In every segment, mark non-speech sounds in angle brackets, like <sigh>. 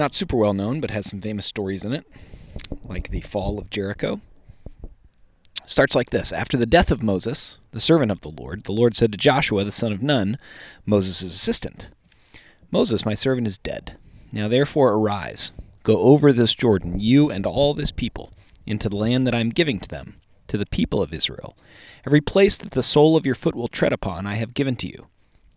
Not super well known, but has some famous stories in it, like the fall of Jericho. Starts like this After the death of Moses, the servant of the Lord, the Lord said to Joshua, the son of Nun, Moses' assistant, Moses, my servant, is dead. Now therefore arise, go over this Jordan, you and all this people, into the land that I am giving to them, to the people of Israel. Every place that the sole of your foot will tread upon, I have given to you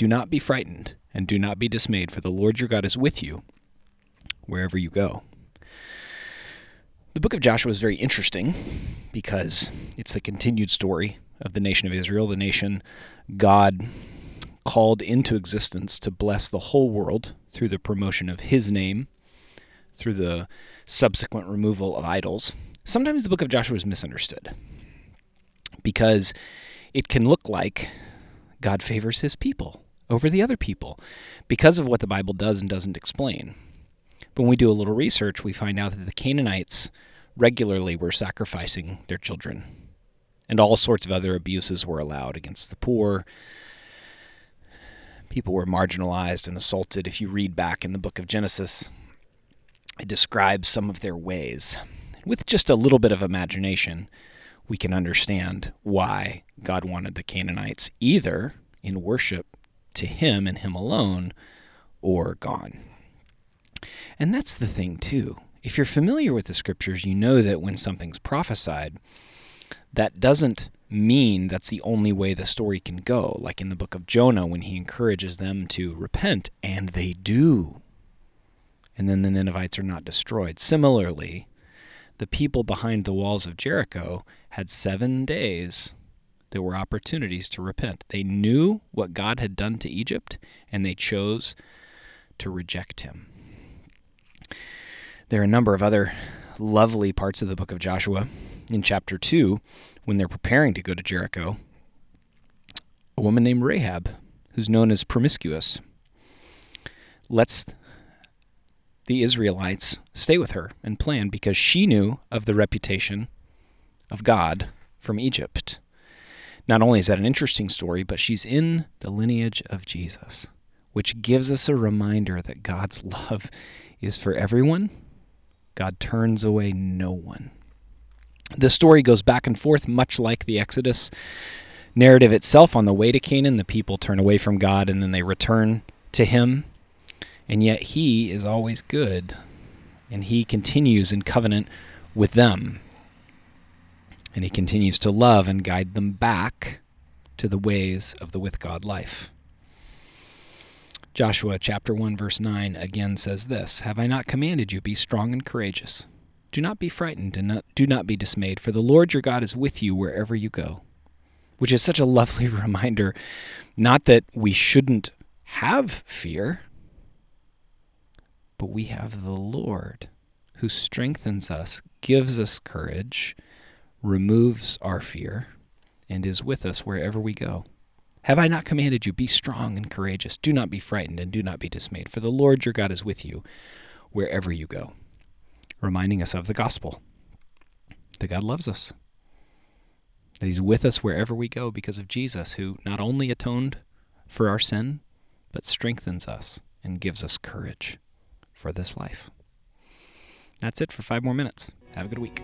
Do not be frightened and do not be dismayed, for the Lord your God is with you wherever you go. The book of Joshua is very interesting because it's the continued story of the nation of Israel, the nation God called into existence to bless the whole world through the promotion of his name, through the subsequent removal of idols. Sometimes the book of Joshua is misunderstood because it can look like God favors his people over the other people because of what the Bible does and doesn't explain. But when we do a little research, we find out that the Canaanites regularly were sacrificing their children, and all sorts of other abuses were allowed against the poor. People were marginalized and assaulted. If you read back in the book of Genesis, it describes some of their ways. With just a little bit of imagination, we can understand why God wanted the Canaanites either in worship to Him and Him alone or gone. And that's the thing, too. If you're familiar with the scriptures, you know that when something's prophesied, that doesn't mean that's the only way the story can go. Like in the book of Jonah, when he encourages them to repent, and they do. And then the Ninevites are not destroyed. Similarly, the people behind the walls of Jericho had seven days there were opportunities to repent. They knew what God had done to Egypt, and they chose to reject him. There are a number of other lovely parts of the book of Joshua. In chapter 2, when they're preparing to go to Jericho, a woman named Rahab, who's known as promiscuous, lets the Israelites stay with her and plan because she knew of the reputation of God from Egypt. Not only is that an interesting story, but she's in the lineage of Jesus, which gives us a reminder that God's love is for everyone. God turns away no one. The story goes back and forth, much like the Exodus narrative itself. On the way to Canaan, the people turn away from God and then they return to Him. And yet He is always good, and He continues in covenant with them. And he continues to love and guide them back to the ways of the with God life. Joshua chapter 1 verse 9 again says this, Have I not commanded you be strong and courageous? Do not be frightened and not, do not be dismayed, for the Lord your God is with you wherever you go. Which is such a <laughs> lovely reminder, not that we shouldn't have fear, but we have the Lord who strengthens us, gives us courage, removes our fear, and is with us wherever we go. Have I not commanded you, be strong and courageous? Do not be frightened and do not be dismayed, for the Lord your God is with you wherever you go. Reminding us of the gospel that God loves us, that He's with us wherever we go because of Jesus, who not only atoned for our sin, but strengthens us and gives us courage for this life. That's it for five more minutes. Have a good week.